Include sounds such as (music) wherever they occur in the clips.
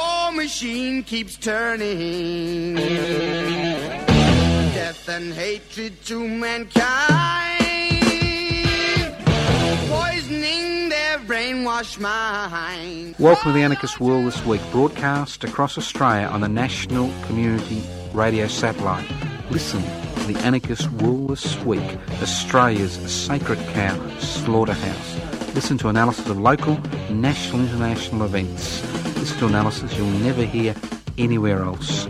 War machine keeps turning. Death and hatred to mankind. Poisoning their brainwashed mind. Welcome to the Anarchist World this week, broadcast across Australia on the National Community Radio Satellite. Listen to the Anarchist World this week, Australia's sacred cow slaughterhouse. Listen to analysis of local, national, international events. To analysis you'll never hear anywhere else.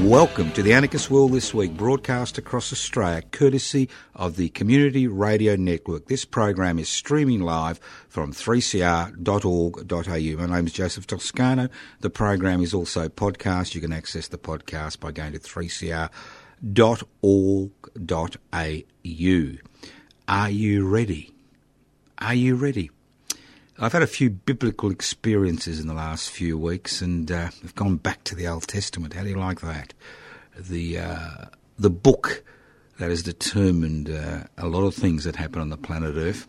Welcome to the Anarchist World this week, broadcast across Australia, courtesy of the Community Radio Network. This program is streaming live from 3cr.org.au. My name is Joseph Toscano. The program is also podcast. You can access the podcast by going to 3cr.org.au. Are you ready? Are you ready? I've had a few biblical experiences in the last few weeks, and uh, I've gone back to the Old Testament. How do you like that? The uh, the book that has determined uh, a lot of things that happen on the planet Earth.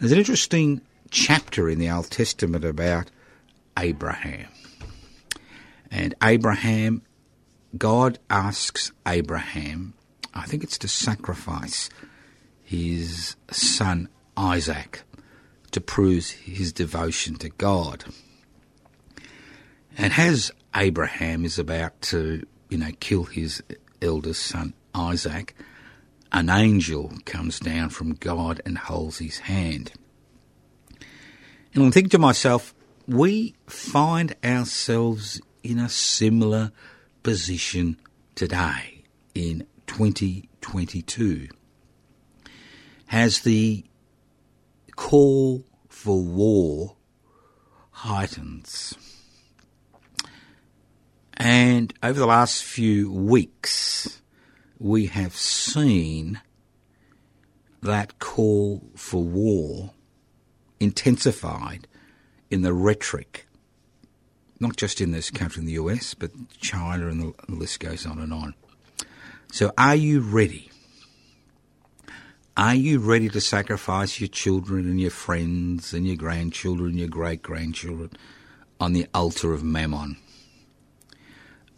There's an interesting chapter in the Old Testament about Abraham, and Abraham. God asks Abraham, I think it's to sacrifice his son Isaac to prove his devotion to God. And as Abraham is about to, you know, kill his eldest son Isaac, an angel comes down from God and holds his hand. And I'm thinking to myself, we find ourselves in a similar position today in 2022. Has the call for war heightens. And over the last few weeks, we have seen that call for war intensified in the rhetoric, not just in this country, in the US, but China, and the list goes on and on. So, are you ready? Are you ready to sacrifice your children and your friends and your grandchildren and your great grandchildren on the altar of Mammon?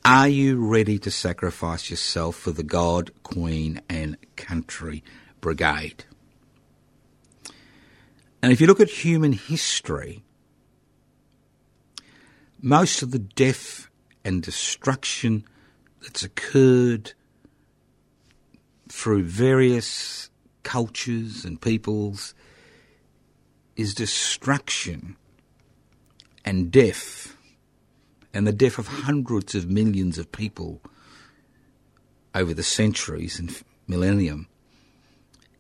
Are you ready to sacrifice yourself for the God, Queen, and Country Brigade? And if you look at human history, most of the death and destruction that's occurred through various cultures and peoples is destruction and death, and the death of hundreds of millions of people over the centuries and millennium,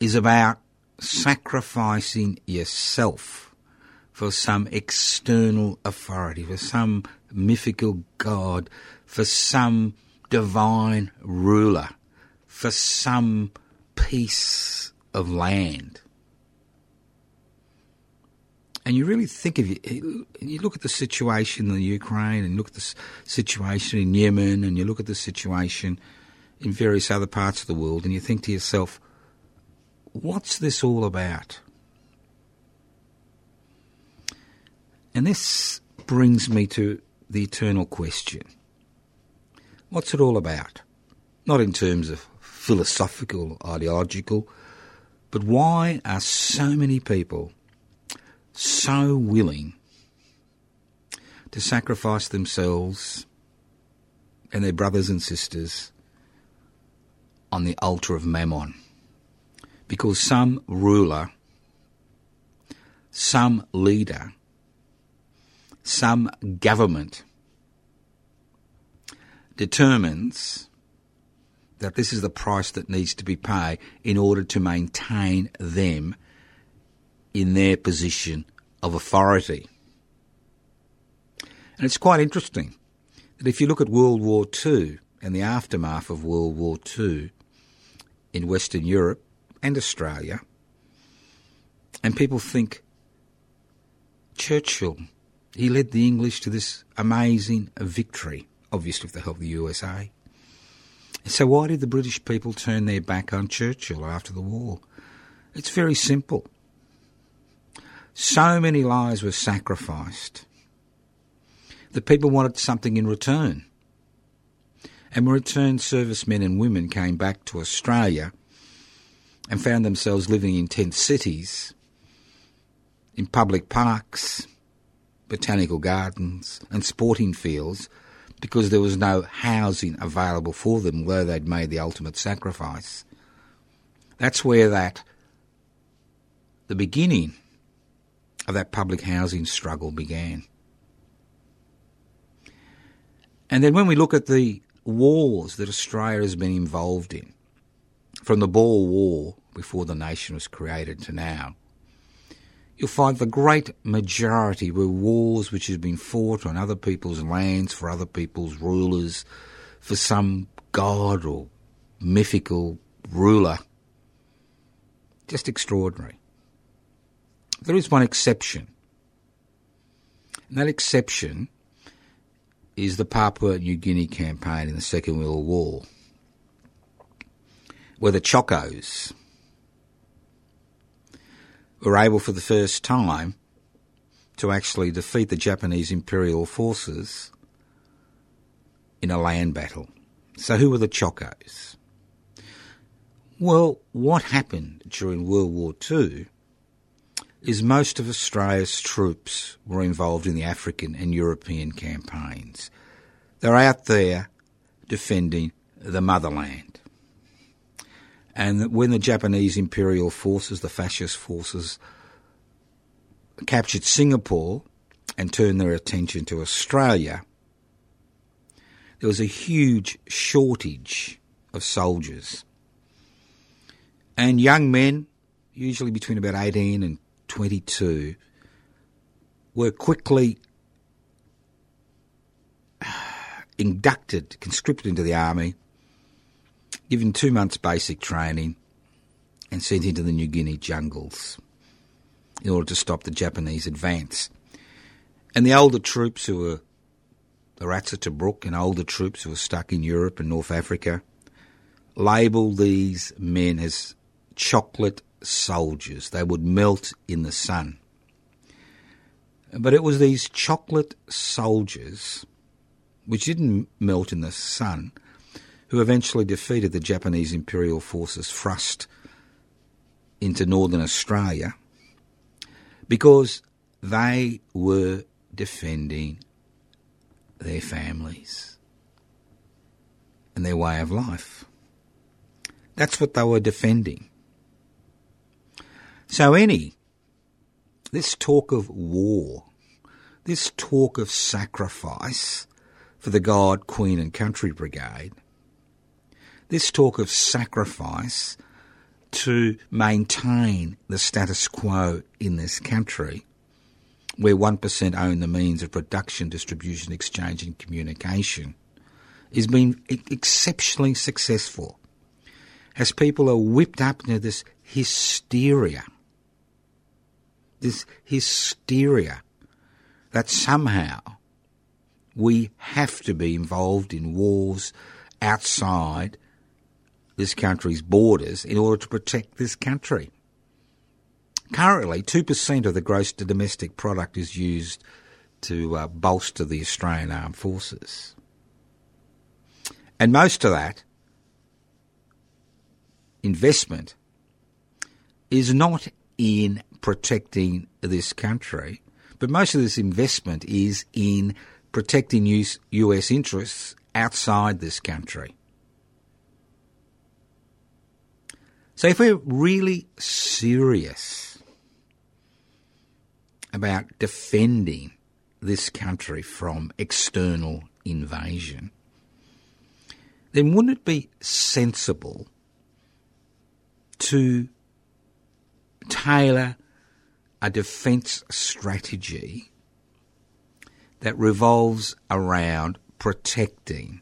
is about sacrificing yourself for some external authority, for some mythical god, for some divine ruler, for some piece of land. And you really think of it, you look at the situation in Ukraine, and look at the situation in Yemen, and you look at the situation in various other parts of the world, and you think to yourself, what's this all about? And this brings me to the eternal question what's it all about? Not in terms of philosophical, ideological, but why are so many people so willing to sacrifice themselves and their brothers and sisters on the altar of Mammon? Because some ruler, some leader, some government determines that this is the price that needs to be paid in order to maintain them in their position of authority. And it's quite interesting that if you look at World War II and the aftermath of World War II in Western Europe and Australia, and people think Churchill, he led the English to this amazing victory, obviously with the help of the USA. So why did the British people turn their back on Churchill after the war? It's very simple. So many lives were sacrificed. The people wanted something in return. And returned servicemen and women came back to Australia and found themselves living in tent cities, in public parks, botanical gardens, and sporting fields because there was no housing available for them, although they'd made the ultimate sacrifice. That's where that, the beginning of that public housing struggle began. And then when we look at the wars that Australia has been involved in, from the Boer War before the nation was created to now, you'll find the great majority were wars which had been fought on other people's lands for other people's rulers, for some god or mythical ruler. Just extraordinary. There is one exception. And that exception is the Papua New Guinea campaign in the Second World War, where the Chocos, were able for the first time to actually defeat the Japanese imperial forces in a land battle. So, who were the Chocos? Well, what happened during World War II is most of Australia's troops were involved in the African and European campaigns. They're out there defending the motherland. And when the Japanese imperial forces, the fascist forces, captured Singapore and turned their attention to Australia, there was a huge shortage of soldiers. And young men, usually between about 18 and 22, were quickly (sighs) inducted, conscripted into the army given two months basic training, and sent into the New Guinea jungles in order to stop the Japanese advance. And the older troops who were the Rats of Tobruk and older troops who were stuck in Europe and North Africa labelled these men as chocolate soldiers. They would melt in the sun. But it was these chocolate soldiers, which didn't melt in the sun, who eventually defeated the Japanese imperial forces thrust into northern Australia because they were defending their families and their way of life. That's what they were defending. So, any, this talk of war, this talk of sacrifice for the God, Queen, and Country Brigade this talk of sacrifice to maintain the status quo in this country, where 1% own the means of production, distribution, exchange, and communication, has been exceptionally successful as people are whipped up into this hysteria. This hysteria that somehow we have to be involved in wars outside this country's borders in order to protect this country. Currently, 2% of the gross domestic product is used to uh, bolster the Australian Armed Forces. And most of that investment is not in protecting this country, but most of this investment is in protecting US interests outside this country. So if we're really serious about defending this country from external invasion, then wouldn't it be sensible to tailor a defence strategy that revolves around protecting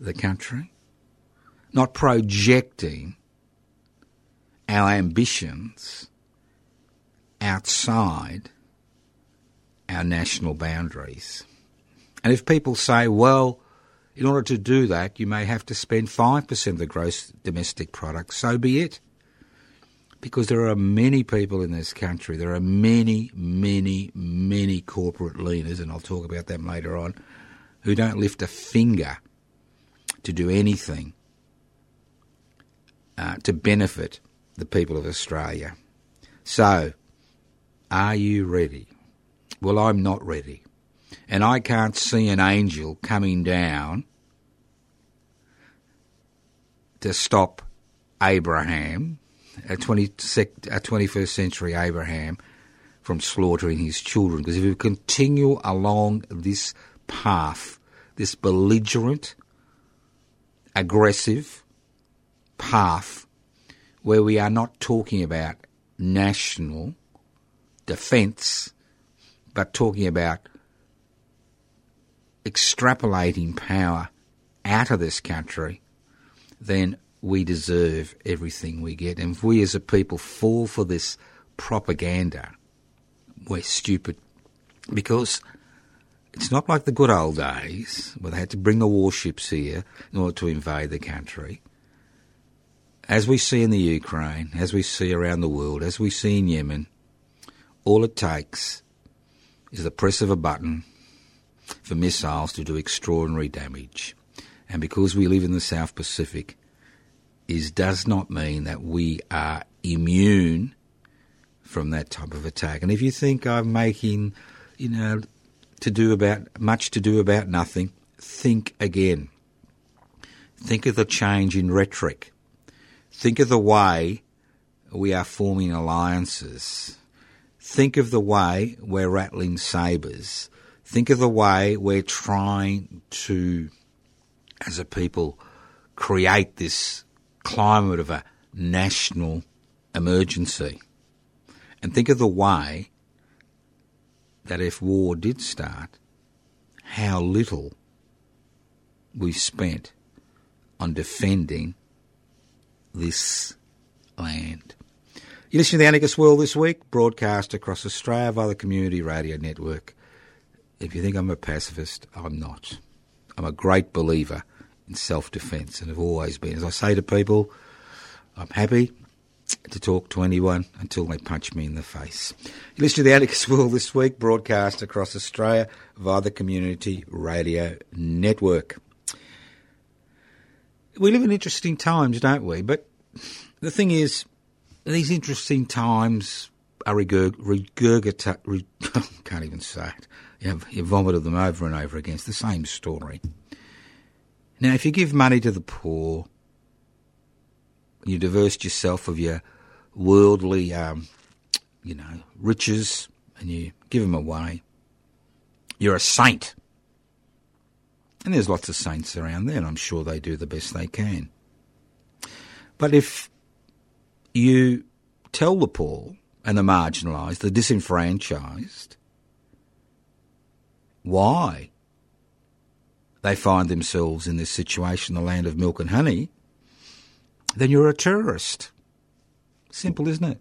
the country, not projecting our ambitions outside our national boundaries. And if people say, well, in order to do that, you may have to spend 5% of the gross domestic product, so be it. Because there are many people in this country, there are many, many, many corporate leaders, and I'll talk about them later on, who don't lift a finger to do anything uh, to benefit the people of Australia. So, are you ready? Well, I'm not ready. And I can't see an angel coming down to stop Abraham, a, 20, a 21st century Abraham, from slaughtering his children. Because if we continue along this path, this belligerent, aggressive path, where we are not talking about national defence, but talking about extrapolating power out of this country, then we deserve everything we get. And if we as a people fall for this propaganda, we're stupid. Because it's not like the good old days where they had to bring the warships here in order to invade the country. As we see in the Ukraine, as we see around the world, as we see in Yemen, all it takes is the press of a button for missiles to do extraordinary damage. And because we live in the South Pacific, is does not mean that we are immune from that type of attack. And if you think I'm making, you know, to do about much to do about nothing, think again. Think of the change in rhetoric. Think of the way we are forming alliances. Think of the way we're rattling sabres. Think of the way we're trying to, as a people, create this climate of a national emergency. And think of the way that if war did start, how little we spent on defending this land. You listen to the Anarchist World this week, broadcast across Australia via the Community Radio Network. If you think I'm a pacifist, I'm not. I'm a great believer in self defence and have always been. As I say to people, I'm happy to talk to anyone until they punch me in the face. You listen to the Anarchist (laughs) World this week, broadcast across Australia via the Community Radio Network. We live in interesting times, don't we? But the thing is, these interesting times are regurgitated. Reg- (laughs) can't even say it. You, have, you vomited them over and over again. It's the same story. Now, if you give money to the poor, you divest yourself of your worldly, um, you know, riches, and you give them away. You're a saint. And there's lots of saints around there, and I'm sure they do the best they can. But if you tell the poor and the marginalised, the disenfranchised, why they find themselves in this situation, the land of milk and honey, then you're a terrorist. Simple, isn't it?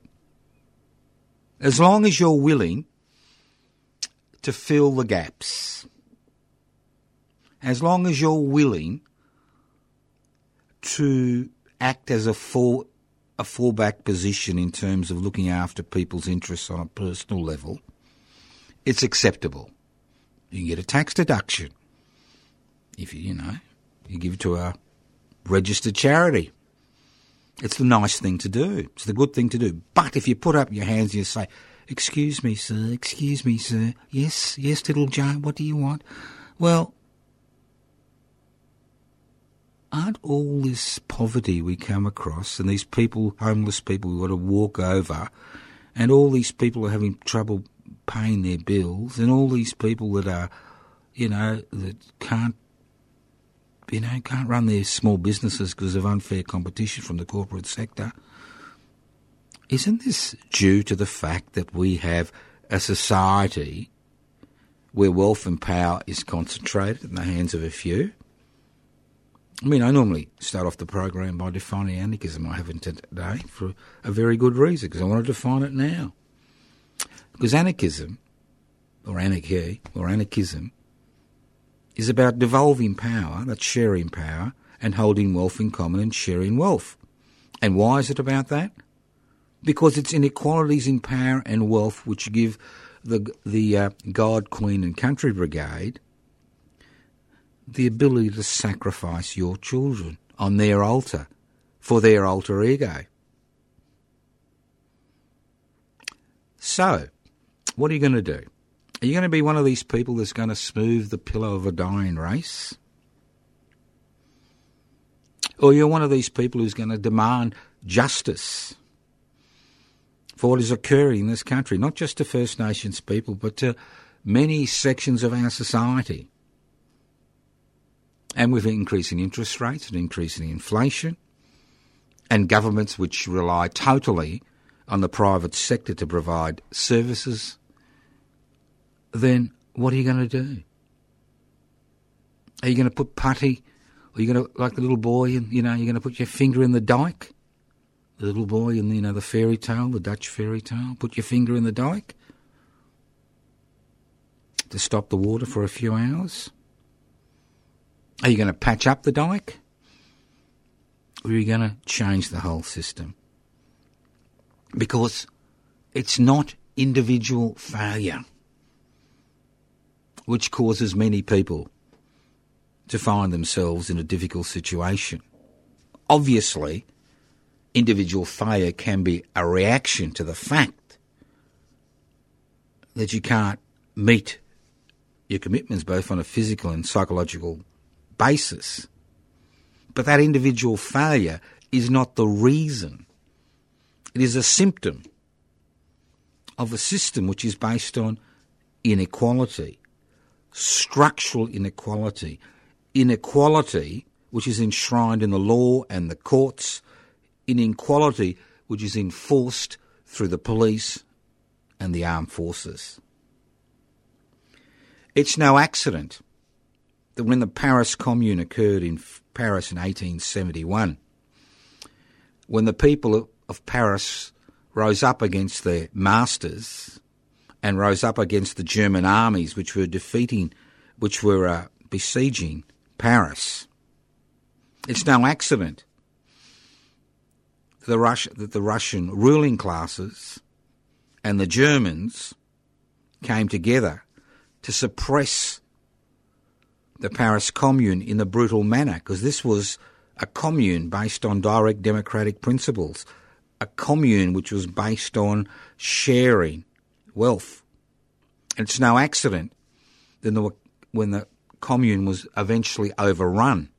As long as you're willing to fill the gaps, as long as you're willing to act as a full a fallback position in terms of looking after people's interests on a personal level, it's acceptable. You can get a tax deduction if you, you know, you give it to a registered charity. It's the nice thing to do. It's the good thing to do. But if you put up your hands and you say, Excuse me, sir, excuse me, sir. Yes, yes, little Joe, what do you want? Well, aren't all this poverty we come across and these people, homeless people, we've got to walk over, and all these people are having trouble paying their bills, and all these people that are, you know, that can't you know, can't run their small businesses because of unfair competition from the corporate sector. Isn't this due to the fact that we have a society where wealth and power is concentrated in the hands of a few? I mean, I normally start off the program by defining anarchism. I haven't today for a very good reason, because I want to define it now. Because anarchism, or anarchy, or anarchism, is about devolving power, that's sharing power, and holding wealth in common and sharing wealth. And why is it about that? Because it's inequalities in power and wealth which give the, the uh, God, Queen, and Country Brigade the ability to sacrifice your children on their altar for their alter ego. So, what are you going to do? Are you going to be one of these people that's going to smooth the pillow of a dying race? Or you're one of these people who's going to demand justice for what is occurring in this country, not just to First Nations people, but to many sections of our society. And with increasing interest rates and increasing inflation, and governments which rely totally on the private sector to provide services, then what are you going to do? Are you going to put putty? Are you going to, like the little boy, and you know, you're going to put your finger in the dike? The little boy in, you know, the fairy tale, the Dutch fairy tale, put your finger in the dike to stop the water for a few hours? Are you going to patch up the dike? Or are you going to change the whole system? Because it's not individual failure which causes many people to find themselves in a difficult situation. Obviously, individual failure can be a reaction to the fact that you can't meet your commitments both on a physical and psychological basis. But that individual failure is not the reason. It is a symptom of a system which is based on inequality, structural inequality, inequality which is enshrined in the law and the courts, inequality which is enforced through the police and the armed forces. It's no accident when the Paris Commune occurred in Paris in 1871, when the people of Paris rose up against their masters and rose up against the German armies which were defeating, which were uh, besieging Paris. It's no accident the Rus- that the Russian ruling classes and the Germans came together to suppress the Paris Commune in a brutal manner, because this was a commune based on direct democratic principles, a commune which was based on sharing wealth. And it's no accident that when the commune was eventually overrun,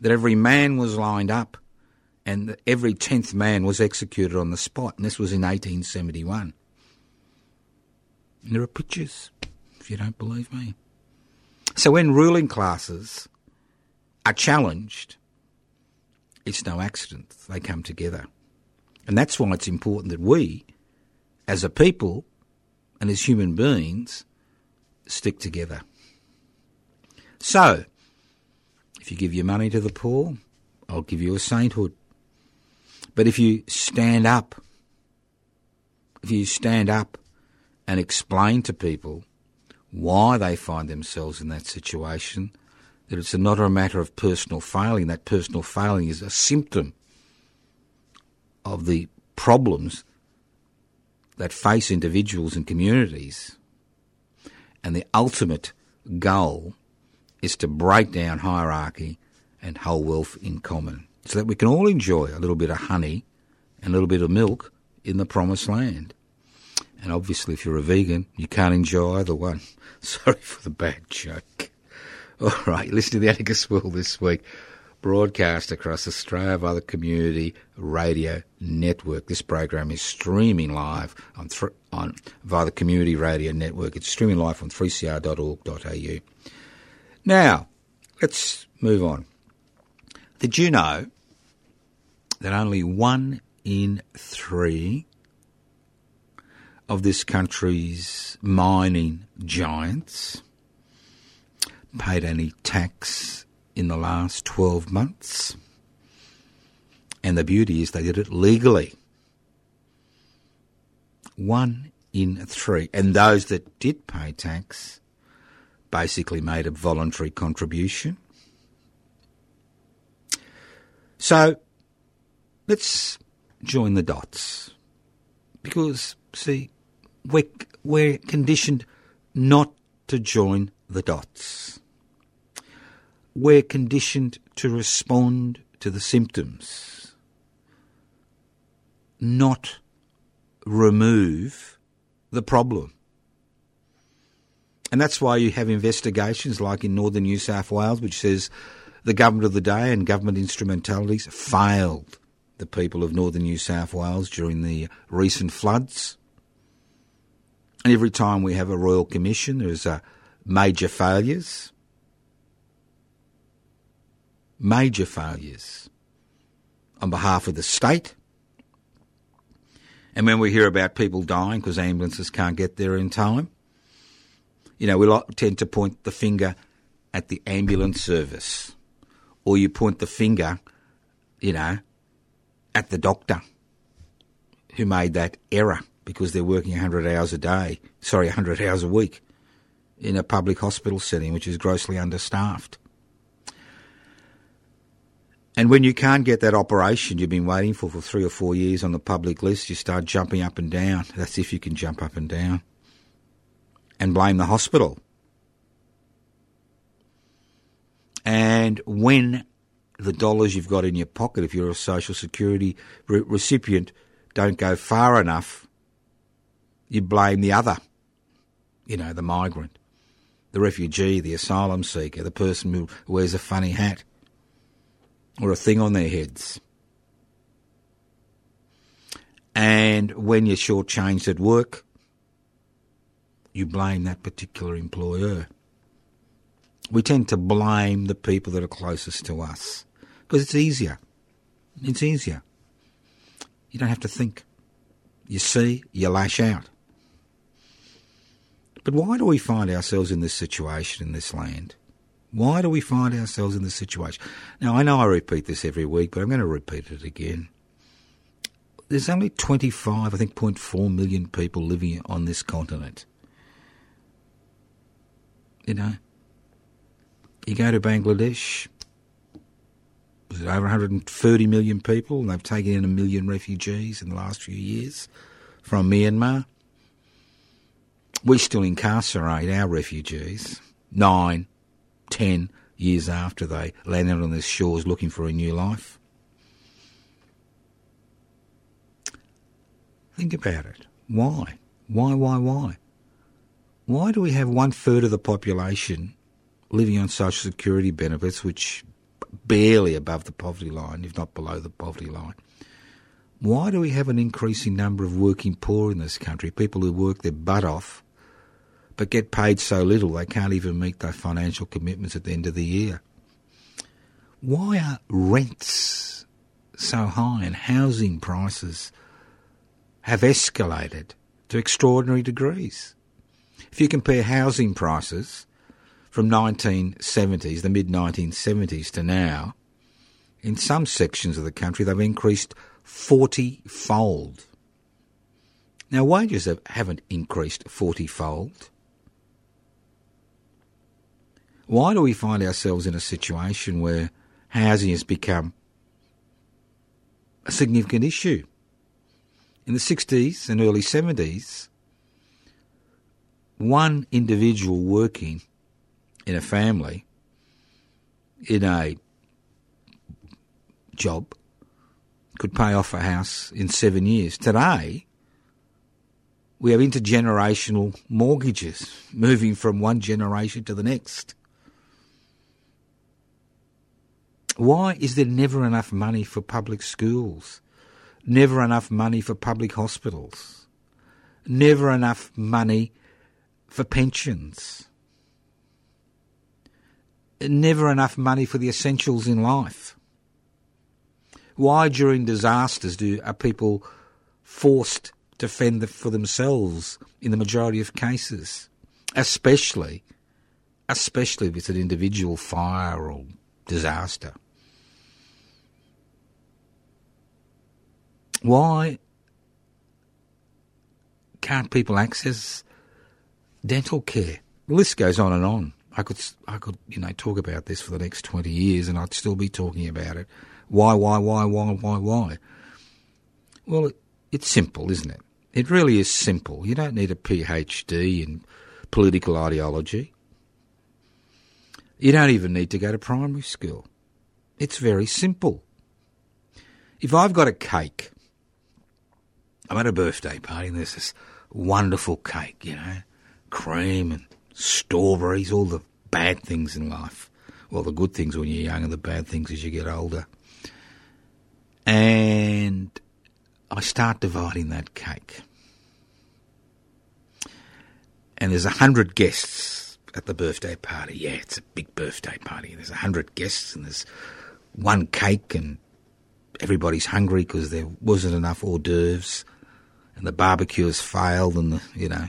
that every man was lined up and every tenth man was executed on the spot, and this was in 1871. And there are pictures, if you don't believe me. So when ruling classes are challenged, it's no accident they come together. And that's why it's important that we, as a people and as human beings, stick together. So, if you give your money to the poor, I'll give you a sainthood. But if you stand up, if you stand up and explain to people why they find themselves in that situation, that it's not a matter of personal failing. That personal failing is a symptom of the problems that face individuals and communities. And the ultimate goal is to break down hierarchy and whole wealth in common so that we can all enjoy a little bit of honey and a little bit of milk in the promised land. And obviously, if you're a vegan, you can't enjoy either one. (laughs) Sorry for the bad joke. All right, listen to the Anarchist World this week, broadcast across Australia via the Community Radio Network. This program is streaming live on, th- on via the Community Radio Network. It's streaming live on 3cr.org.au. Now, let's move on. Did you know that only one in three of this country's mining giants paid any tax in the last 12 months? And the beauty is they did it legally. One in three. And those that did pay tax basically made a voluntary contribution. So let's join the dots. Because, see, we're, we're conditioned not to join the dots. We're conditioned to respond to the symptoms, not remove the problem. And that's why you have investigations like in northern New South Wales, which says the government of the day and government instrumentalities failed the people of northern New South Wales during the recent floods. Every time we have a royal commission, there's a major failures. Major failures on behalf of the state. And when we hear about people dying because ambulances can't get there in time, you know, we tend to point the finger at the ambulance service, or you point the finger, you know, at the doctor who made that error because they're working 100 hours a day, sorry, 100 hours a week in a public hospital setting, which is grossly understaffed. And when you can't get that operation you've been waiting for for three or four years on the public list, you start jumping up and down. That's if you can jump up and down. And blame the hospital. And when the dollars you've got in your pocket, if you're a social security re- recipient, don't go far enough, you blame the other. You know, the migrant, the refugee, the asylum seeker, the person who wears a funny hat or a thing on their heads. And when you're shortchanged at work, you blame that particular employer. We tend to blame the people that are closest to us because it's easier. It's easier. You don't have to think. You see, you lash out. But why do we find ourselves in this situation in this land? Why do we find ourselves in this situation? Now, I know I repeat this every week, but I'm going to repeat it again. There's only 25, I think, 0.4 million people living on this continent. You know, you go to Bangladesh, was it over 130 million people, and they've taken in a million refugees in the last few years from Myanmar. We still incarcerate our refugees, nine, ten years after they landed on these shores looking for a new life. Think about it. Why? Why, why, why? Why do we have one third of the population living on social security benefits, which barely above the poverty line, if not below the poverty line? Why do we have an increasing number of working poor in this country? People who work their butt off but get paid so little they can't even meet their financial commitments at the end of the year. Why are rents so high and housing prices have escalated to extraordinary degrees? If you compare housing prices from 1970s, the mid 1970s to now, in some sections of the country they've increased 40 fold. Now, wages have, haven't increased 40 fold. Why do we find ourselves in a situation where housing has become a significant issue? In the 60s and early 70s, one individual working in a family in a job could pay off a house in seven years. Today, we have intergenerational mortgages moving from one generation to the next. Why is there never enough money for public schools? Never enough money for public hospitals? Never enough money for pensions? never enough money for the essentials in life? Why during disasters do are people forced to fend for themselves in the majority of cases? Especially, especially if it's an individual fire or disaster. Why can't people access dental care? The list goes on and on. I could, I could, you know, talk about this for the next twenty years, and I'd still be talking about it. Why, why, why, why, why, why? Well, it, it's simple, isn't it? It really is simple. You don't need a PhD in political ideology. You don't even need to go to primary school. It's very simple. If I've got a cake, I'm at a birthday party and there's this wonderful cake, you know, cream and strawberries, all the bad things in life. Well, the good things when you're young and the bad things as you get older. And I start dividing that cake. And there's a hundred guests at the birthday party. Yeah, it's a big birthday party. There's a hundred guests and there's one cake and everybody's hungry because there wasn't enough hors d'oeuvres and the barbecue has failed and the, you know,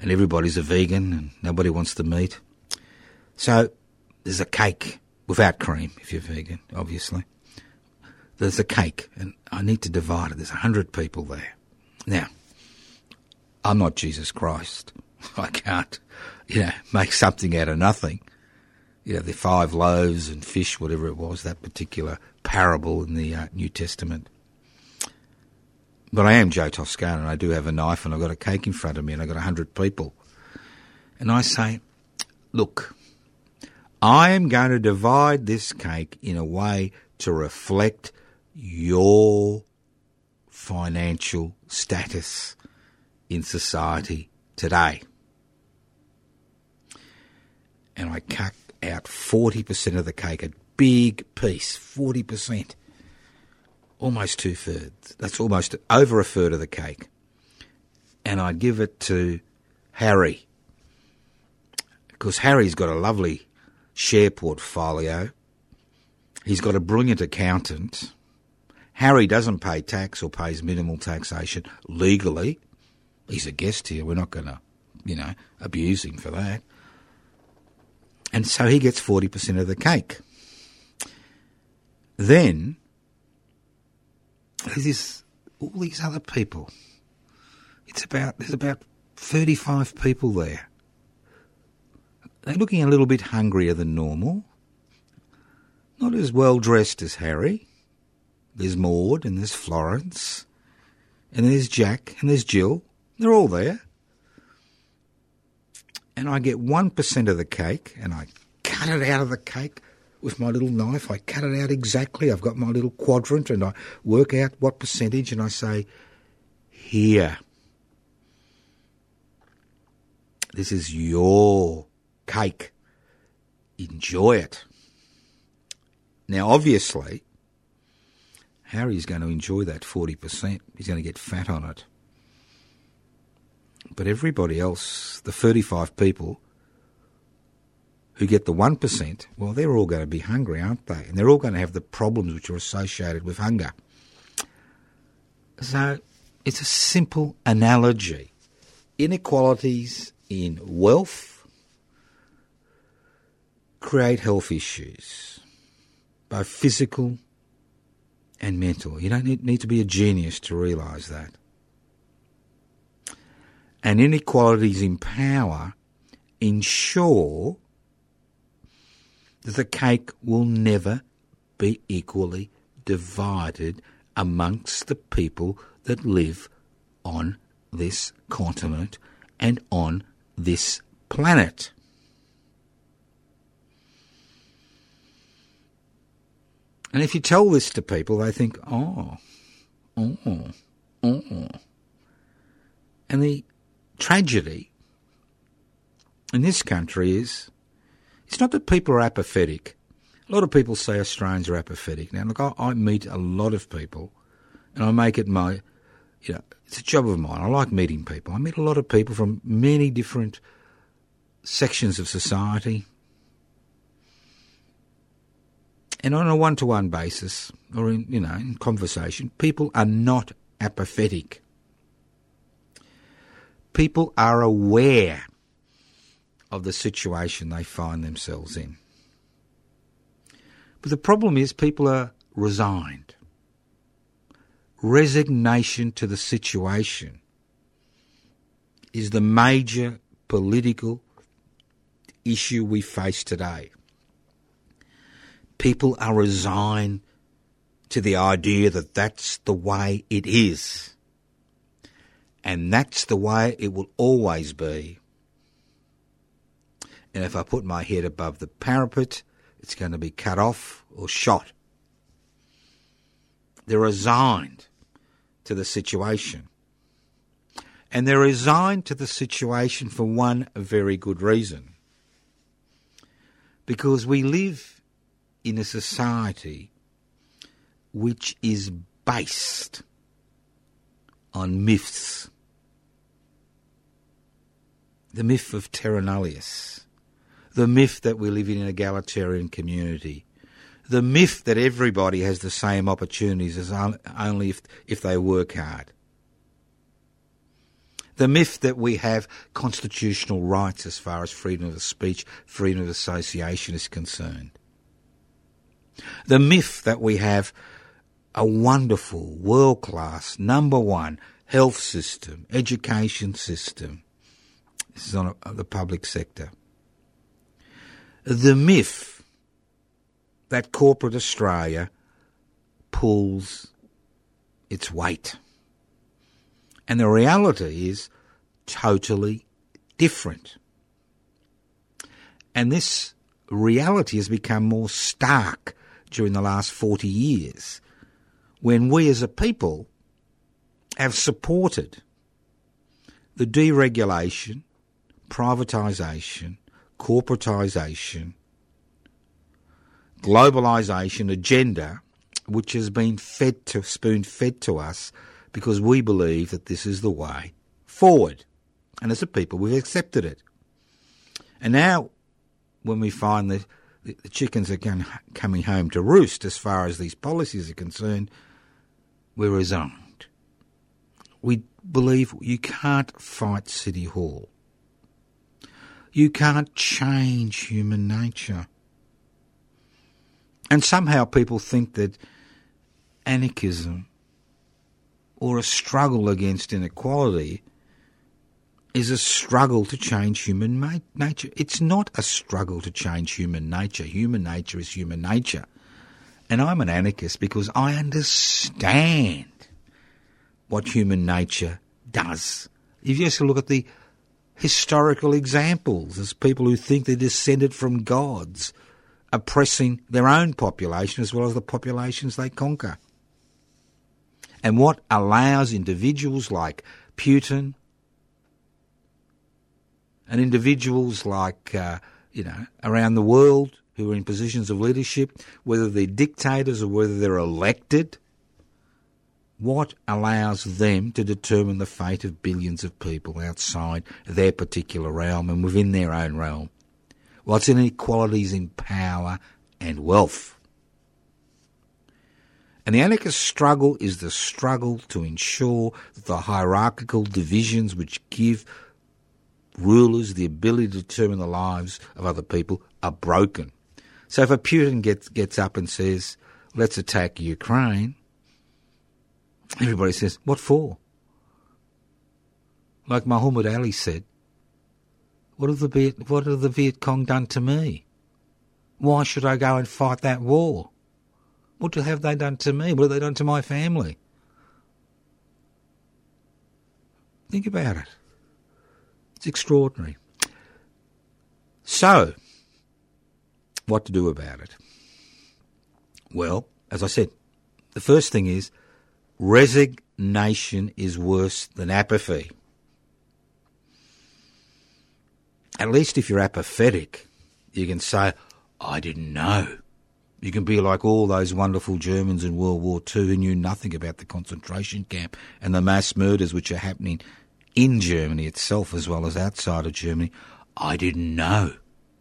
and everybody's a vegan and nobody wants the meat. So there's a cake without cream if you're vegan, obviously. There's a cake and I need to divide it. There's a hundred people there. Now, I'm not Jesus Christ. (laughs) I can't, you know, make something out of nothing. You know, the five loaves and fish, whatever it was, that particular parable in the uh, New Testament. But I am Joe Toscano and I do have a knife and I've got a cake in front of me and I've got a hundred people. And I say, look, I am going to divide this cake in a way to reflect your financial status in society today. And I cut out 40% of the cake, a big piece, 40%. Almost two thirds. That's almost over a third of the cake. And I give it to Harry. Because Harry's got a lovely share portfolio. He's got a brilliant accountant. Harry doesn't pay tax or pays minimal taxation legally. He's a guest here. We're not going to, you know, abuse him for that. And so he gets 40% of the cake. Then there's this, all these other people. It's about, there's about 35 people there. They're looking a little bit hungrier than normal. Not as well dressed as Harry. There's Maud and there's Florence. And there's Jack and there's Jill. They're all there. And I get 1% of the cake and I cut it out of the cake with my little knife. I cut it out exactly. I've got my little quadrant and I work out what percentage and I say, here. This is your cake. Enjoy it. Now, obviously, Harry's going to enjoy that 40%. He's going to get fat on it. But everybody else, the 35 people who get the 1%, well, they're all going to be hungry, aren't they? And they're all going to have the problems which are associated with hunger. So it's a simple analogy. Inequalities in wealth create health issues, both physical and mental. You don't need, need to be a genius to realise that. And inequalities in power ensure the cake will never be equally divided amongst the people that live on this continent and on this planet. And if you tell this to people, they think, oh, oh, oh. And the tragedy in this country is it's not that people are apathetic. A lot of people say Australians are apathetic. Now, look, I, I meet a lot of people, and I make it my, you know, it's a job of mine. I like meeting people. I meet a lot of people from many different sections of society, And on a one to one basis, or in, you know, in conversation, people are not apathetic. People are aware of the situation they find themselves in. But the problem is people are resigned. Resignation to the situation is the major political issue we face today. People are resigned to the idea that that's the way it is. And that's the way it will always be. And if I put my head above the parapet, it's going to be cut off or shot. They're resigned to the situation. And they're resigned to the situation for one very good reason. Because we live in a society which is based on myths. The myth of terra nullius, the myth that we live in an egalitarian community, the myth that everybody has the same opportunities as only if, if they work hard. The myth that we have constitutional rights as far as freedom of speech, freedom of association is concerned. The myth that we have a wonderful, world class, number one health system, education system. This is on a, the public sector. The myth that corporate Australia pulls its weight. And the reality is totally different. And this reality has become more stark during the last 40 years when we as a people have supported the deregulation, privatisation, corporatisation, globalisation agenda, which has been fed to, spoon fed to us because we believe that this is the way forward. And as a people, we've accepted it. And now, when we find that the chickens are coming home to roost as far as these policies are concerned, we're resigned. We believe you can't fight City Hall. You can't change human nature. And somehow people think that anarchism or a struggle against inequality is a struggle to change human ma- nature. It's not a struggle to change human nature. Human nature is human nature. And I'm an anarchist because I understand what human nature does. If you just look at the historical examples, as people who think they're descended from gods oppressing their own population as well as the populations they conquer. And what allows individuals like Putin and individuals like, uh, you know, around the world who are in positions of leadership, whether they're dictators or whether they're elected, what allows them to determine the fate of billions of people outside their particular realm and within their own realm? What's inequalities in power and wealth? And the anarchist struggle is the struggle to ensure that the hierarchical divisions which give rulers the ability to determine the lives of other people are broken. So if a Putin gets gets up and says, "Let's attack Ukraine," everybody says, "What for?" Like Muhammad Ali said, "What have the Viet, what have the Viet Cong done to me? Why should I go and fight that war? What have they done to me? What have they done to my family?" Think about it. It's extraordinary. So, what to do about it? Well, as I said, the first thing is resignation is worse than apathy. At least if you're apathetic, you can say, I didn't know. You can be like all those wonderful Germans in World War II who knew nothing about the concentration camp and the mass murders which are happening in Germany itself as well as outside of Germany. I didn't know.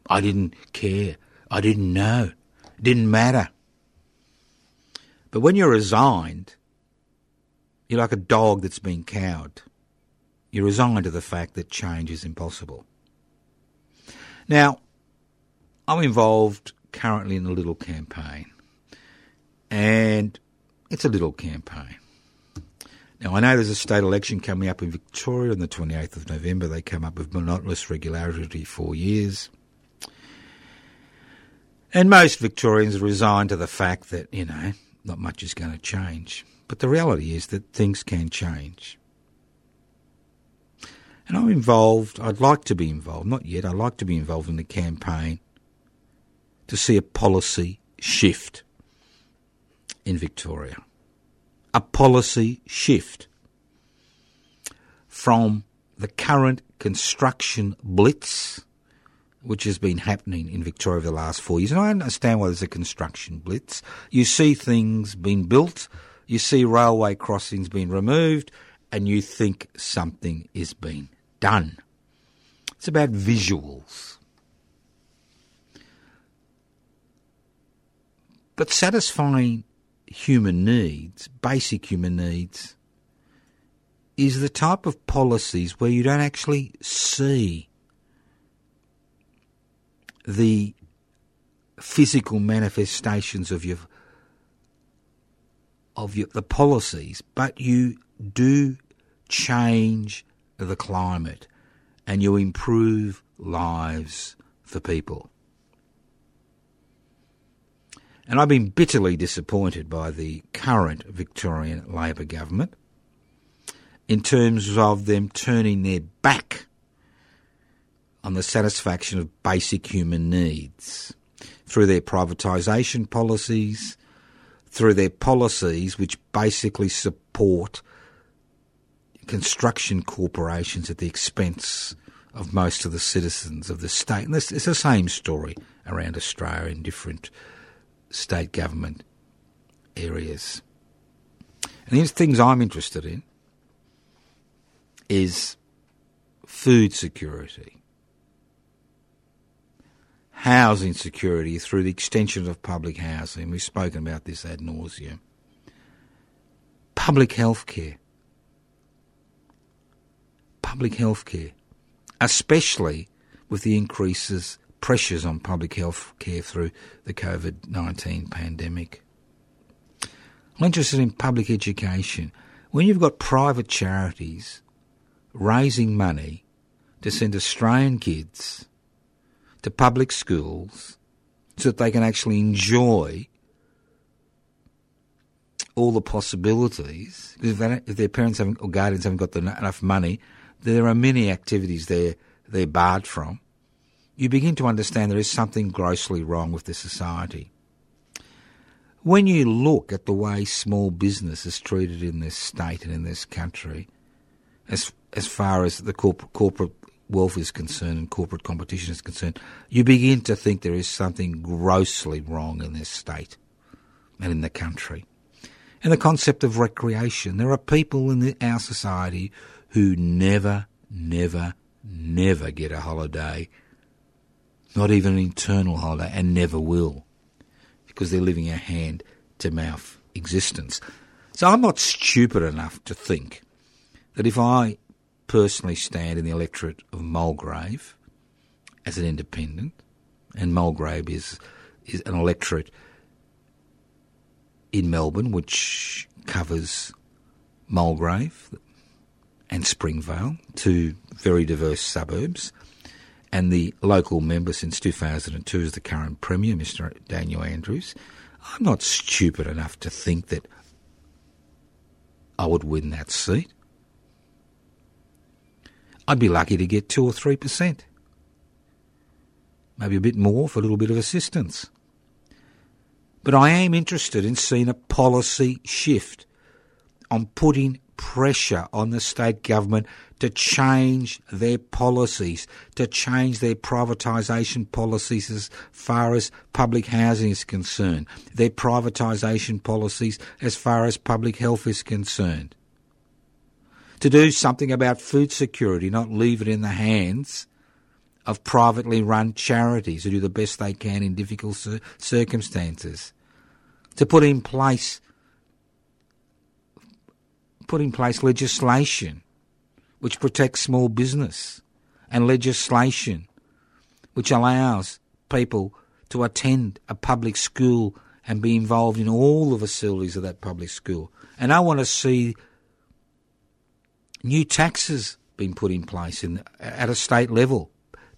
I didn't care. I didn't know. It didn't matter. But when you're resigned, you're like a dog that's been cowed. You're resigned to the fact that change is impossible. Now, I'm involved currently in a little campaign, and it's a little campaign. Now, I know there's a state election coming up in Victoria on the 28th of November. They come up with monotonous regularity for years. And most Victorians are resigned to the fact that, you know, not much is going to change. But the reality is that things can change. And I'm involved, I'd like to be involved, not yet, I'd like to be involved in the campaign to see a policy shift in Victoria. A policy shift from the current construction blitz, which has been happening in Victoria over the last four years. And I understand why there's a construction blitz. You see things being built, you see railway crossings being removed, and you think something is being done. It's about visuals. But satisfying human needs, basic human needs, is the type of policies where you don't actually see the physical manifestations of your of your, the policies, but you do change the climate and you improve lives for people. And I've been bitterly disappointed by the current Victorian Labor government in terms of them turning their back on the satisfaction of basic human needs through their privatisation policies, through their policies which basically support construction corporations at the expense of most of the citizens of the state. And it's the same story around Australia in different state government areas. And the things I'm interested in is food security, housing security through the extension of public housing. We've spoken about this ad nauseum. Public health care. Public health care, especially with the increases pressures on public health care through the COVID 19 pandemic. I'm interested in public education. When you've got private charities raising money to send Australian kids to public schools so that they can actually enjoy all the possibilities. Because if, if their parents haven't, or guardians haven't got the, enough money, there are many activities they're, they're barred from you begin to understand there is something grossly wrong with the society. When you look at the way small business is treated in this state and in this country, as as far as the corporate corporate wealth is concerned and corporate competition is concerned, you begin to think there is something grossly wrong in this state and in the country. And the concept of recreation. There are people in the, our society who never, never, never get a holiday not even an internal holiday, and never will, because they're living a hand to mouth existence. So I'm not stupid enough to think that if I personally stand in the electorate of Mulgrave as an independent, and Mulgrave is, is an electorate in Melbourne which covers Mulgrave and Springvale, two very diverse suburbs and the local member since 2002 is the current Premier, Mr. Daniel Andrews. I'm not stupid enough to think that I would win that seat. I'd be lucky to get 2 or 3%. Maybe a bit more for a little bit of assistance. But I am interested in seeing a policy shift on putting pressure on the state government to change their policies, to change their privatisation policies as far as public housing is concerned, their privatisation policies as far as public health is concerned. To do something about food security, not leave it in the hands of privately run charities who do the best they can in difficult circumstances. To put in place put in place legislation which protects small business and legislation which allows people to attend a public school and be involved in all the facilities of that public school. And I want to see new taxes being put in place in, at a state level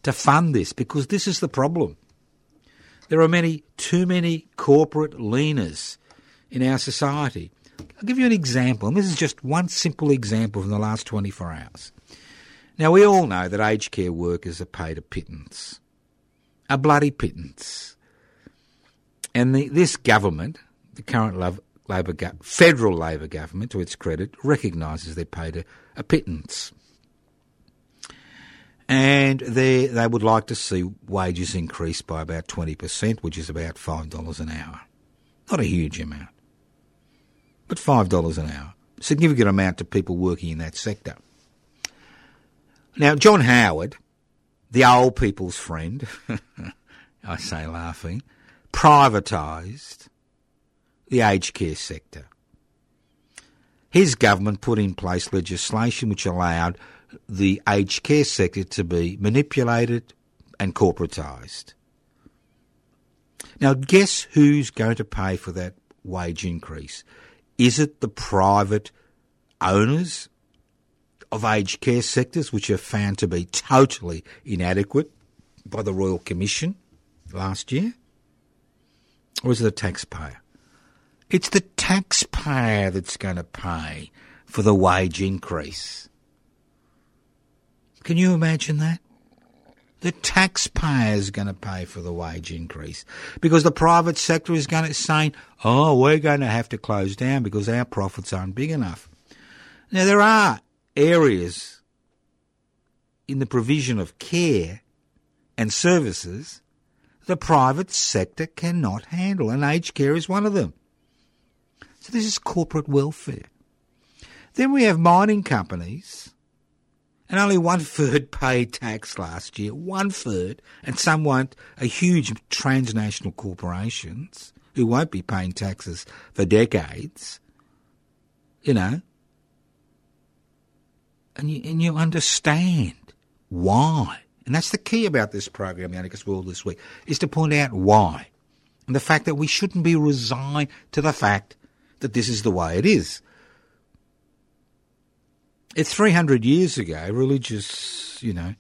to fund this because this is the problem. There are many, too many corporate leaners in our society. I'll give you an example, and this is just one simple example from the last 24 hours. Now, we all know that aged care workers are paid a pittance, a bloody pittance. And the, this government, the current Labor go- federal Labor government, to its credit, recognises they're paid a, a pittance. And they, they would like to see wages increase by about 20%, which is about $5 an hour. Not a huge amount, but $5 an hour. Significant amount to people working in that sector. Now, John Howard, the old people's friend, (laughs) I say laughing, privatised the aged care sector. His government put in place legislation which allowed the aged care sector to be manipulated and corporatised. Now, guess who's going to pay for that wage increase? Is it the private owners of aged care sectors, which are found to be totally inadequate by the Royal Commission last year? Or is it the taxpayer? It's the taxpayer that's going to pay for the wage increase. Can you imagine that? The taxpayer is going to pay for the wage increase because the private sector is going to say, "Oh, we're going to have to close down because our profits aren't big enough." Now there are areas in the provision of care and services the private sector cannot handle, and aged care is one of them. So this is corporate welfare. Then we have mining companies, and only one third (laughs) paid tax last year. One third, and some won't. A huge transnational corporations who won't be paying taxes for decades. You know, and you, and you understand why. And that's the key about this program, the Anarchist World this week, is to point out why. And the fact that we shouldn't be resigned to the fact that this is the way it is. It's 300 years ago, religious, you know,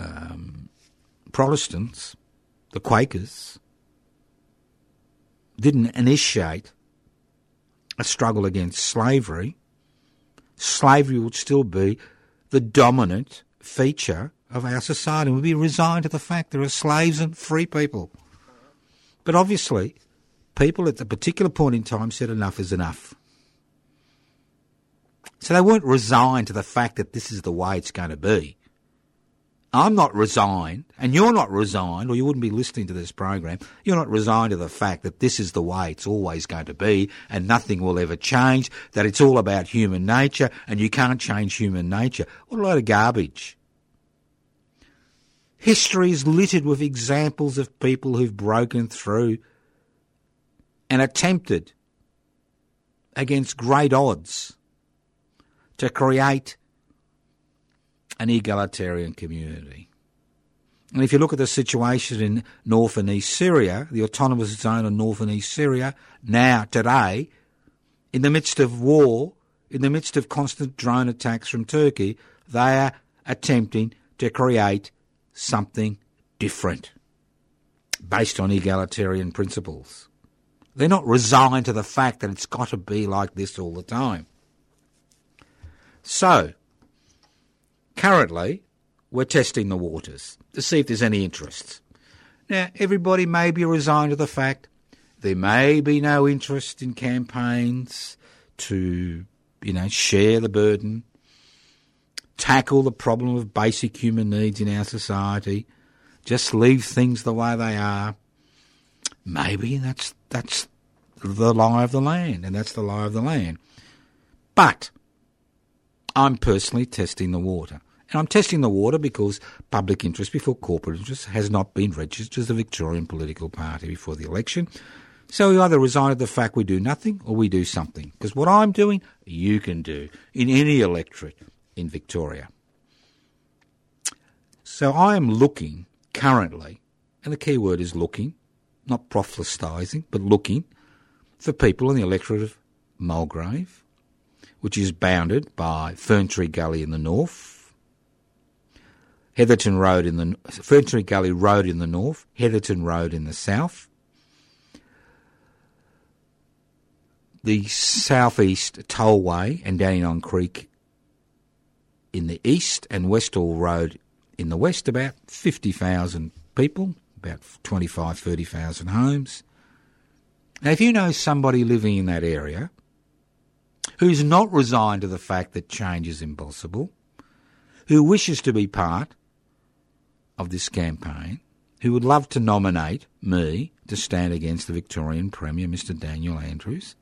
um, Protestants, the Quakers, didn't initiate a struggle against slavery. Slavery would still be the dominant feature of our society. We'd be resigned to the fact there are slaves and free people. But obviously, people at a particular point in time said enough is enough. So they weren't resigned to the fact that this is the way it's going to be. I'm not resigned, and you're not resigned, or you wouldn't be listening to this program. You're not resigned to the fact that this is the way it's always going to be, and nothing will ever change, that it's all about human nature, and you can't change human nature. What a load of garbage. History is littered with examples of people who've broken through and attempted against great odds to create an egalitarian community. And if you look at the situation in North and East Syria, the autonomous zone of North and East Syria, now, today, in the midst of war, in the midst of constant drone attacks from Turkey, they are attempting to create something different based on egalitarian principles. They're not resigned to the fact that it's got to be like this all the time. So, currently, we're testing the waters to see if there's any interest. Now, everybody may be resigned to the fact there may be no interest in campaigns to, you know, share the burden, tackle the problem of basic human needs in our society, just leave things the way they are. Maybe that's that's the lie of the land, and that's the lie of the land. But I'm personally testing the water. And I'm testing the water because public interest before corporate interest has not been registered as a Victorian political party before the election. So we either resign to the fact we do nothing or we do something. Because what I'm doing, you can do in any electorate in Victoria. So I am looking currently, and the key word is looking, not proselytising, but looking for people in the electorate of Mulgrave, which is bounded by Ferntree Gully in the north, Heatherton Road in the Ferntree Gully Road in the north, Heatherton Road in the south, the southeast tollway and Dandenong Creek in the east, and Westall Road in the west, about 50,000 people, about 25, 30,000 homes. Now, if you know somebody living in that area who's not resigned to the fact that change is impossible, who wishes to be part of this campaign, who would love to nominate me to stand against the Victorian Premier, Mr. Daniel Andrews,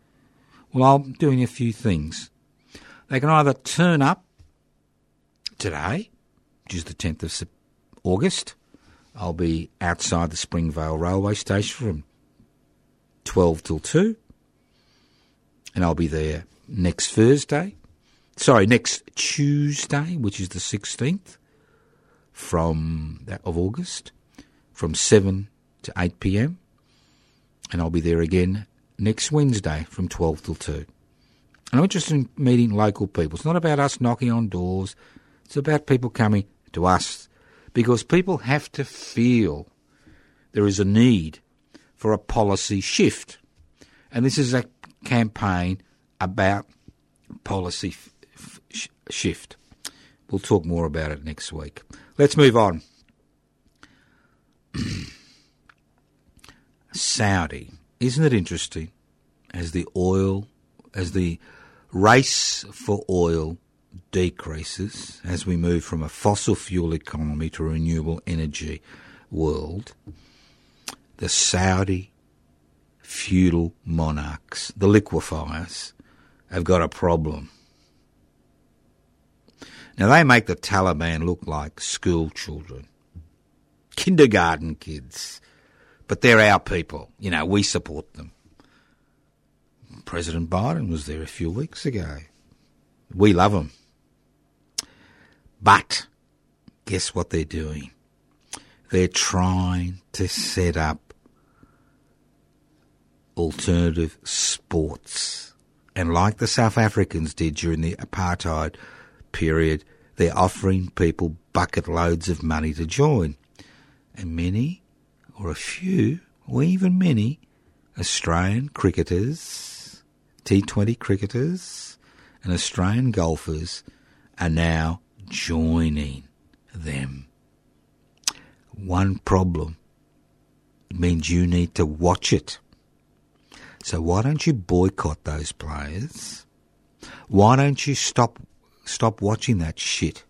well, I'm doing a few things. They can either turn up today, which is the 10th of August. I'll be outside the Springvale railway station from 12 till 2. And I'll be there next Thursday. Sorry, next Tuesday, which is the 16th from that of August, from 7 to 8 p.m. And I'll be there again next Wednesday from 12 till 2. And I'm interested in meeting local people. It's not about us knocking on doors, it's about people coming to us because people have to feel there is a need for a policy shift. And this is a campaign about policy f- f- shift. We'll talk more about it next week. Let's move on. (clears throat) Saudi. Isn't it interesting as the oil, as the race for oil decreases, as we move from a fossil fuel economy to a renewable energy world, the Saudi feudal monarchs, the liquefiers, have got a problem. Now, they make the Taliban look like school children, kindergarten kids, but they're our people. You know, we support them. President Biden was there a few weeks ago. We love them. But guess what they're doing? They're trying to set up alternative sports. And like the South Africans did during the apartheid period, they're offering people bucket loads of money to join. And many, or a few, or even many, Australian cricketers, T20 cricketers, and Australian golfers are now joining them. One problem means you need to watch it. So why don't you boycott those players? Why don't you stop stop watching that shit?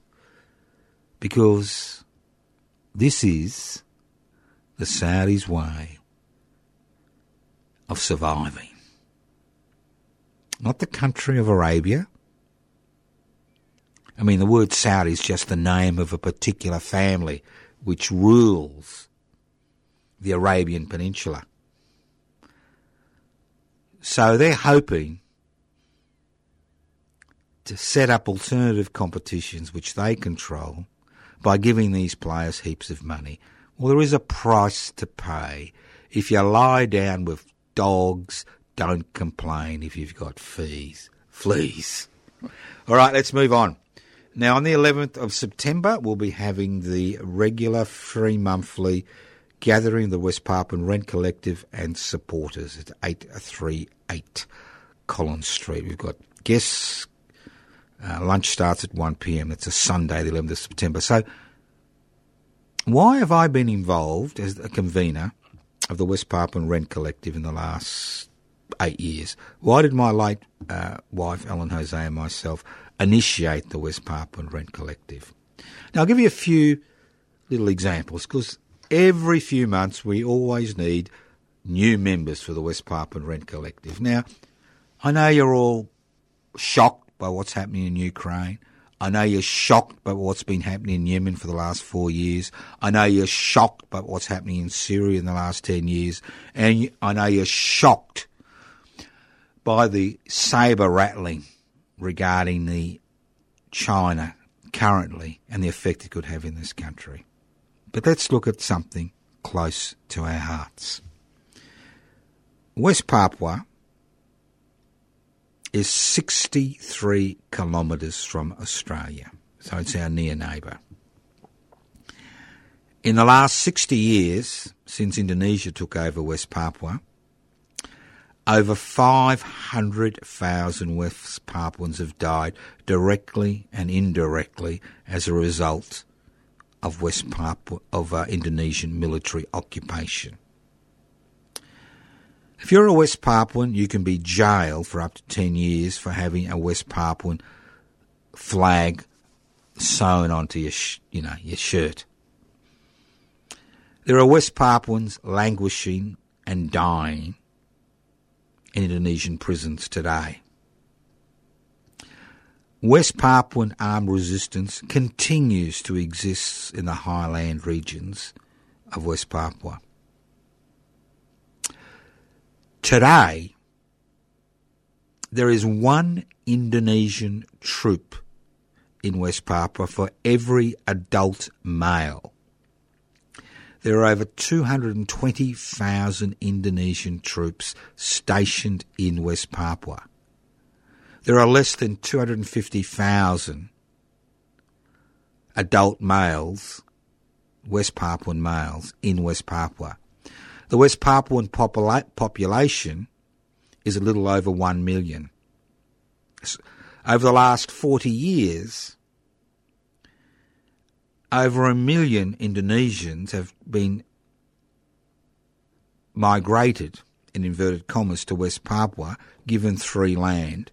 Because this is the Saudis' way of surviving. Not the country of Arabia. I mean, the word Saudi is just the name of a particular family which rules the Arabian Peninsula. So they're hoping to set up alternative competitions which they control by giving these players heaps of money. Well, there is a price to pay. If you lie down with dogs, don't complain if you've got fees. Fleas. All right, let's move on. Now, on the 11th of September, we'll be having the regular free monthly gathering of the West Papuan Rent Collective and supporters at 838 Collins Street. We've got guests. Uh, lunch starts at 1 pm. It's a Sunday, the 11th of September. So, why have I been involved as a convener of the West Papuan Rent Collective in the last eight years? Why did my late uh, wife, Ellen Jose, and myself initiate the West Papuan Rent Collective? Now, I'll give you a few little examples because every few months we always need new members for the West Papuan Rent Collective. Now, I know you're all shocked by what's happening in Ukraine. I know you're shocked by what's been happening in Yemen for the last four years. I know you're shocked by what's happening in Syria in the last 10 years. And I know you're shocked by the sabre rattling regarding the China currently and the effect it could have in this country. But let's look at something close to our hearts. West Papua is 63 kilometres from Australia, so it's our near neighbour. In the last 60 years, since Indonesia took over West Papua, over 500,000 West Papuans have died directly and indirectly as a result of West Papua of uh, Indonesian military occupation. If you're a West Papuan, you can be jailed for up to 10 years for having a West Papuan flag sewn onto your, sh- you know, your shirt. There are West Papuans languishing and dying in Indonesian prisons today. West Papuan armed resistance continues to exist in the highland regions of West Papua. Today, there is one Indonesian troop in West Papua for every adult male. There are over 220,000 Indonesian troops stationed in West Papua. There are less than 250,000 adult males, West Papuan males, in West Papua. The West Papuan popula- population is a little over 1 million. Over the last 40 years, over a million Indonesians have been migrated, in inverted commas, to West Papua, given free land,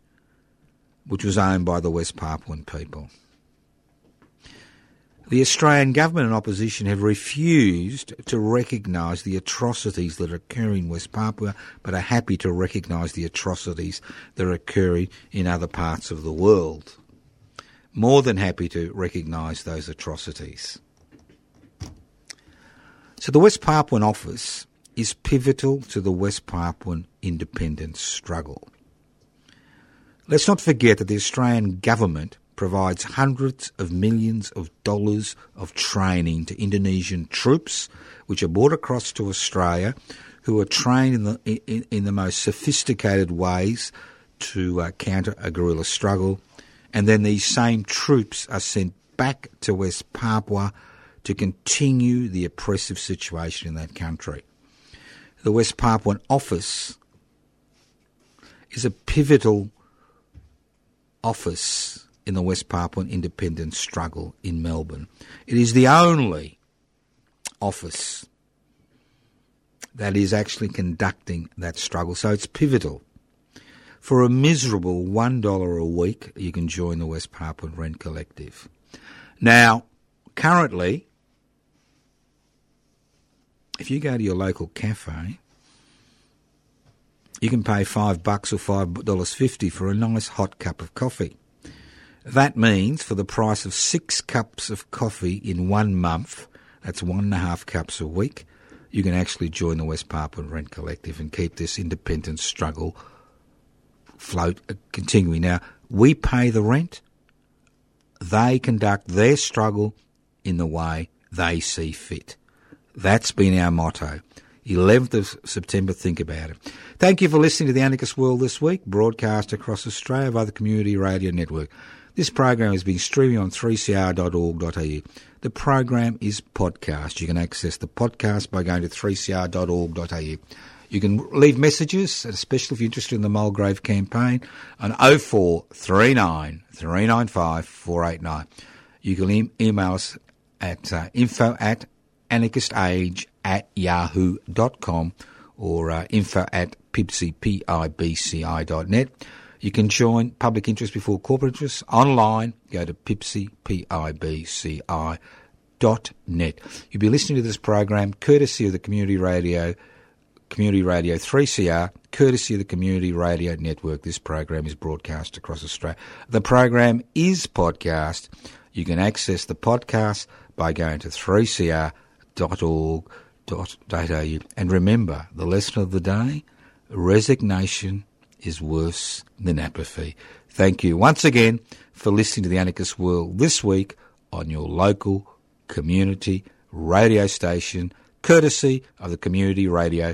which was owned by the West Papuan people. The Australian government and opposition have refused to recognise the atrocities that occurring in West Papua, but are happy to recognise the atrocities that are occurring in other parts of the world. More than happy to recognise those atrocities. So the West Papuan office is pivotal to the West Papuan independence struggle. Let's not forget that the Australian government provides hundreds of millions of dollars of training to Indonesian troops, which are brought across to Australia, who are trained in the in, in the most sophisticated ways to uh, counter a guerrilla struggle, and then these same troops are sent back to West Papua to continue the oppressive situation in that country. The West Papuan office is a pivotal office in the West Papuan independence struggle in Melbourne. It is the only office that is actually conducting that struggle, so it's pivotal. For a miserable $1 a week, you can join the West Papuan Rent Collective. Now, currently, if you go to your local cafe, you can pay five bucks or five dollars fifty for a nice hot cup of coffee. That means for the price of six cups of coffee in one month, that's one and a half cups a week, you can actually join the West Papuan Rent Collective and keep this independence struggle float uh, continuing. Now, we pay the rent, they conduct their struggle in the way they see fit. That's been our motto. 11th of September, think about it. Thank you for listening to the Anarchist World this week, broadcast across Australia via the Community Radio Network. This program is being streamed on 3cr.org.au. The program is podcast. You can access the podcast by going to 3cr.org.au. You can leave messages, especially if you're interested in the Mulgrave campaign, on 0439 395 489. You can email us at uh, info at anarchistage at yahoo.com or uh, info at pibci, P-I-B-C-I dot net. You can join Public Interest Before Corporate Interest online. Go to pibci, P-I-B-C-I dot net. You'll be listening to this program courtesy of the Community Radio Community Radio 3CR, courtesy of the Community Radio Network. This program is broadcast across Australia. The program is podcast. You can access the podcast by going to 3cr.org.au. And remember, the lesson of the day resignation is worse than apathy. Thank you once again for listening to the Anarchist World this week on your local community radio station, courtesy of the Community Radio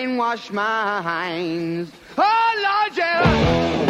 Brainwashed minds. Oh, Lord, yeah.